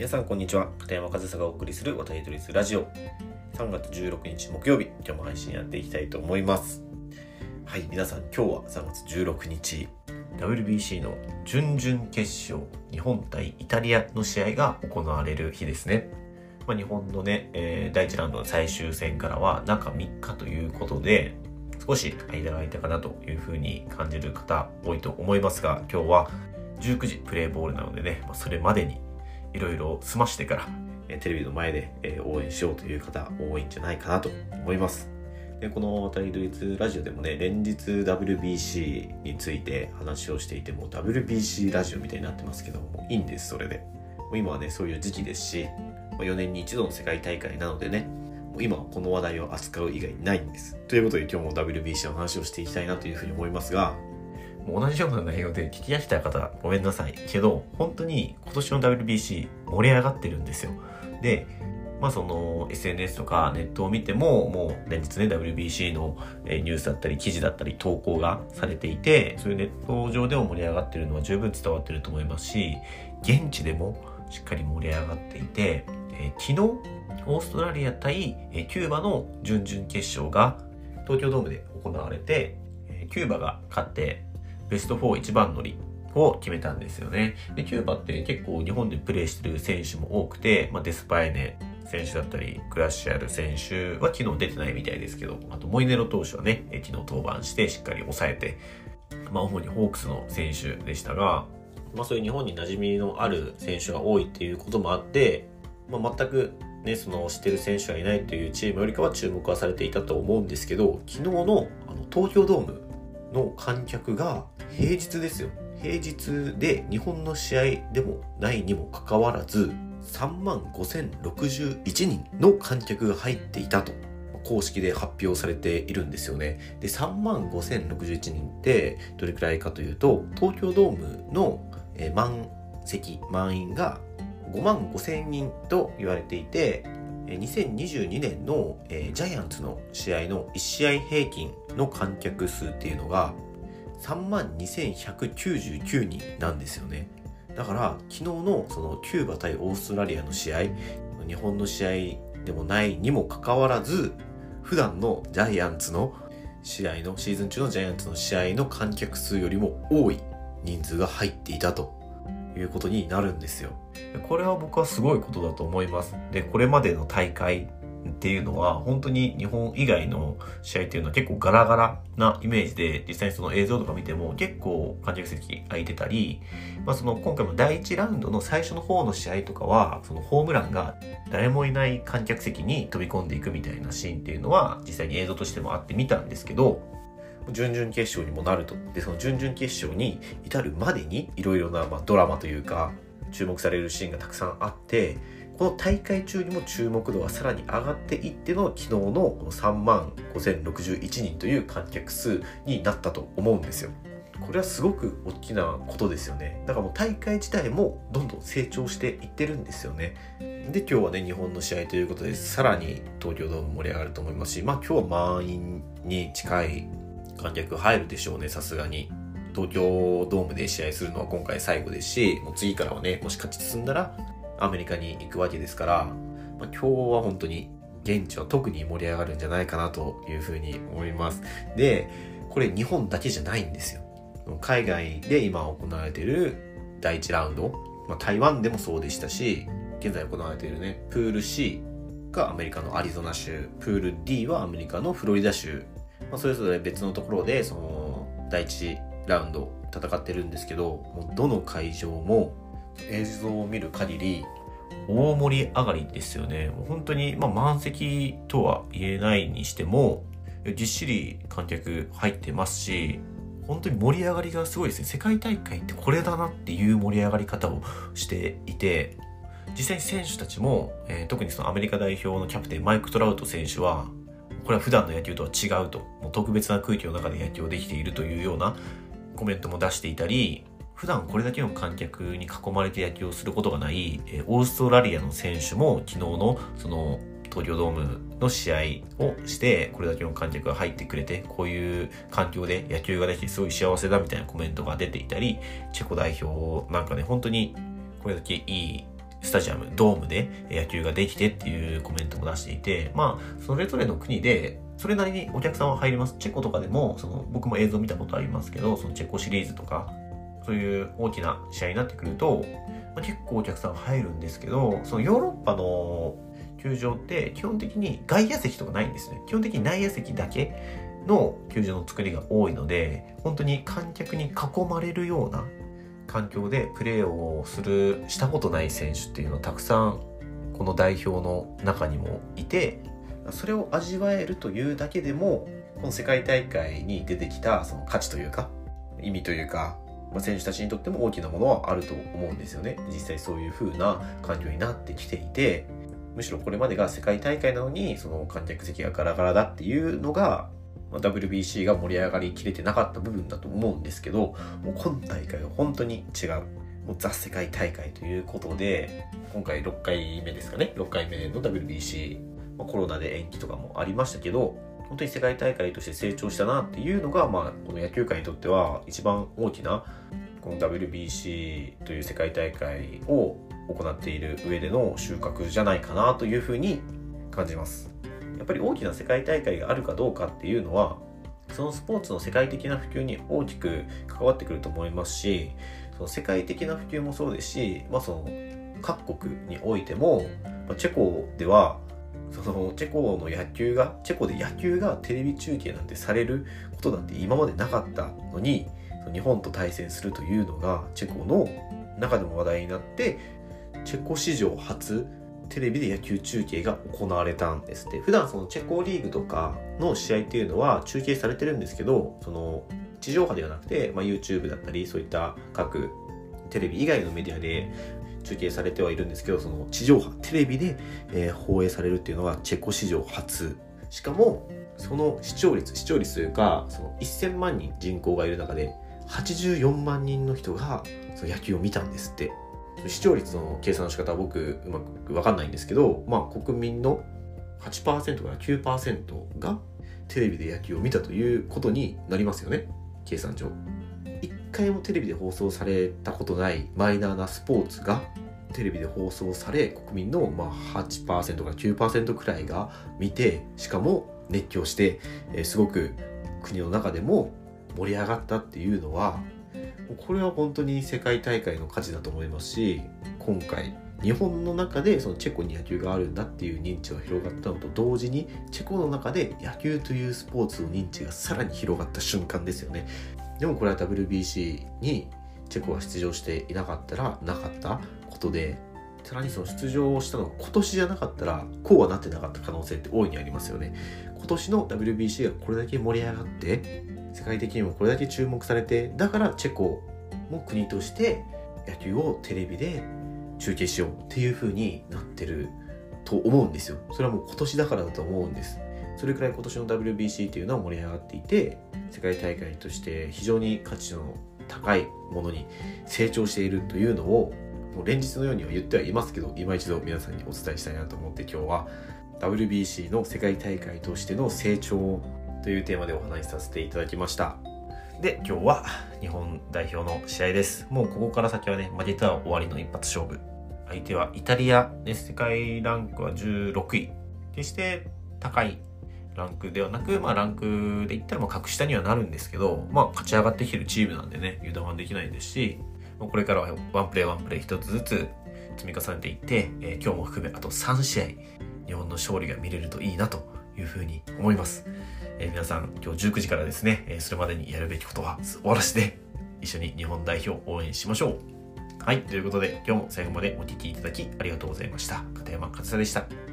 皆さんこんにちは。片山和沙がお送りする渡り鳥ラジオ。3月16日木曜日。今日も配信やっていきたいと思います。はい皆さん今日は3月16日。WBC の準々決勝日本対イタリアの試合が行われる日ですね。まあ、日本のね、えー、第1ラウンドの最終戦からは中3日ということで少し間が空いたかなというふうに感じる方多いと思いますが今日は19時プレーボールなのでね、まあ、それまでにいろいろ済ましてから、テレビの前で、え応援しようという方多いんじゃないかなと思います。でこの渡りドイツラジオでもね、連日 WBC について話をしていても WBC ラジオみたいになってますけどもいいんです、それで。今はね、そういう時期ですし、4年に一度の世界大会なのでね、今はこの話題を扱う以外ないんです。ということで今日も WBC の話をしていきたいなというふうに思いますが、同じような内容で聞き飽きた方ごめんなさい。けど本当に今年の WBC 盛り上がってるんですよ。でまあその SNS とかネットを見てももう連日ね WBC のニュースだったり記事だったり投稿がされていてそういうネット上でも盛り上がってるのは十分伝わってると思いますし現地でもしっかり盛り上がっていて、え、昨日オーストラリア対えキューバの準々決勝が東京ドームで行われてえキューバが勝ってベスト4一番乗りを決めたんですよね。で、キューバって結構日本でプレーしてる選手も多くて、まあ、デスパイネ選手だったり、クラッシャル選手は昨日出てないみたいですけど、あとモイネロ投手はね、昨日登板してしっかり抑えて、まあ主にホークスの選手でしたが、まあそういう日本に馴染みのある選手が多いっていうこともあって、まあ全くね、その知ってる選手がいないというチームよりかは注目はされていたと思うんですけど、昨日のあの東京ドームの観客が平日ですよ。平日で日本の試合でもないにもかかわらず、3万5061人の観客が入っていたと公式で発表されているんですよね。で、3万5061人ってどれくらいかというと、東京ドームの満席、満員が5万5000人と言われていて、2022年の、えー、ジャイアンツの試合の1試合平均の観客数っていうのが3万2199人なんですよね。だから昨日のそのキューバ対オーストラリアの試合、日本の試合でもないにもかかわらず、普段のジャイアンツの試合の、シーズン中のジャイアンツの試合の観客数よりも多い人数が入っていたということになるんですよ。これは僕はすごいことだと思います。で、これまでの大会っていうのは本当に日本以外の試合っていうのは結構ガラガラなイメージで実際にその映像とか見ても結構観客席空いてたり、まあ、その今回も第1ラウンドの最初の方の試合とかはそのホームランが誰もいない観客席に飛び込んでいくみたいなシーンっていうのは実際に映像としてもあって見たんですけど準々決勝にもなると。で、その準々決勝に至るまでにいろいろな、まあ、ドラマというか、注目されるシーンがたくさんあって、この大会中にも注目度がさらに上がっていっての昨日のこの3万5061人という観客数になったと思うんですよ。これはすごく大きなことですよね。だからもう大会自体もどんどん成長していってるんですよね。で、今日はね、日本の試合ということで、さらに東京ドーム盛り上がると思いますし、まあ今日は満員に近い観客入るでしょうね、さすがに。東京ドームで試合するのは今回最後ですし、もう次からはね、もし勝ち進んだらアメリカに行くわけですから、まあ、今日は本当に現地は特に盛り上がるんじゃないかなというふうに思います。で、これ日本だけじゃないんですよ。海外で今行われている第1ラウンド、まあ、台湾でもそうでしたし、現在行われているね、プール C がアメリカのアリゾナ州、プール D はアメリカのフロリダ州まあ、それぞれ別のところでその第1ラウンド戦ってるんですけどもうどの会場も映像を見る限り大盛り上がりですよね。もう本当に、まあ、満席とは言えないにしてもぎっしり観客入ってますし本当に盛り上がりがすごいですね。世界大会ってこれだなっていう盛り上がり方をしていて実際に選手たちも、えー、特にそのアメリカ代表のキャプテンマイク・トラウト選手はこれは普段の野球とは違うと。もう特別な空気の中で野球をできているというようなコメントも出していたり普段これだけの観客に囲まれて野球をすることがない、えオーストラリアの選手も昨日のその東京ドームの試合をしてこれだけの観客が入ってくれてこういう環境で野球ができてすごい幸せだみたいなコメントが出ていたりチェコ代表なんかね本当にこれだけいいスタジアム、ドームで野球ができてっていうコメントも出していて、まあ、それぞれの国で、それなりにお客さんは入ります。チェコとかでも、その、僕も映像見たことありますけど、そのチェコシリーズとか、そういう大きな試合になってくると、まあ、結構お客さん入るんですけど、そのヨーロッパの球場って基本的に外野席とかないんですね。基本的に内野席だけの球場の作りが多いので、本当に観客に囲まれるような環境でプレーをする、したことない選手っていうのはたくさんこの代表の中にもいて、それを味わえるというだけでも、この世界大会に出てきたその価値というか、意味というか、まあ、選手たちにとっても大きなものはあると思うんですよね。実際そういう風な環境になってきていて、むしろこれまでが世界大会なのに、その観客席がガラガラだっていうのが、ま、WBC が盛り上がりきれてなかった部分だと思うんですけど、もう今大会は本当に違う。もうザ世界大会ということで、今回6回目ですかね。6回目の WBC、まあ、コロナで延期とかもありましたけど、本当に世界大会として成長したなっていうのが、まあ、この野球界にとっては一番大きなこの WBC という世界大会を行っている上での収穫じゃないかなというふうに感じます。やっぱり大きな世界大会があるかどうかっていうのはそのスポーツの世界的な普及に大きく関わってくると思いますしその世界的な普及もそうですし、まあ、その各国においても、まあ、チェコではそのチェコの野球がチェコで野球がテレビ中継なんてされることなんて今までなかったのに日本と対戦するというのがチェコの中でも話題になってチェコ史上初テレビで野球中継が行われたんですって。普段そのチェコリーグとかの試合っていうのは中継されてるんですけどその地上波ではなくて、まあ、YouTube だったりそういった各テレビ以外のメディアで中継されてはいるんですけどその地上波テレビで、えー、放映されるっていうのはチェコ史上初。しかもその視聴率視聴率というかその1000万人人口がいる中で84万人の人がその野球を見たんですって。視聴率の計算の仕方は僕うまく分かんないんですけど、まあ、国民の8%から9%がテレビで野球を見たということになりますよね。計算上。一回もテレビで放送されたことないマイナーなスポーツがテレビで放送され国民のまあ8%から9%くらいが見てしかも熱狂して、えー、すごく国の中でも盛り上がったっていうのはこれは本当に世界大会の価値だと思いますし今回日本の中でそのチェコに野球があるんだっていう認知が広がったのと同時にチェコの中で野球というスポーツの認知がさらに広がった瞬間ですよね。でもこれは WBC にチェコが出場していなかったらなかったことでさらにその出場をしたのが今年じゃなかったらこうはなってなかった可能性って大いにありますよね。今年の WBC がこれだけ盛り上がって世界的にもこれだけ注目されてだからチェコも国として野球をテレビで中継しようっていう風になってると思うんですよ。それはもう今年だからだと思うんです。それくらい今年の WBC っていうのは盛り上がっていて世界大会として非常に価値の高いものに成長しているというのをもう連日のようには言ってはいますけど今一度皆さんにお伝えしたいなと思って今日は WBC の世界大会としての成長というテーマでお話しさせていただきました。で、今日は日本代表の試合です。もうここから先はね、負けたら終わりの一発勝負。相手はイタリアで。世界ランクは16位。決して高いランクではなく、まあランクで言ったらまあ格下にはなるんですけど、まあ勝ち上がってきてるチームなんでね、油断はできないですし、これからはワンプレーワンプレー一つずつ積み重ねていって、えー、今日も含めあと3試合、日本の勝利が見れるといいなというふうに思います。えー、皆さん今日19時からですね、え、それまでにやるべきことは終わらせて一緒に日本代表応援しましょう。はい、ということで今日も最後までお聴きいただきありがとうございました。片山勝也でした。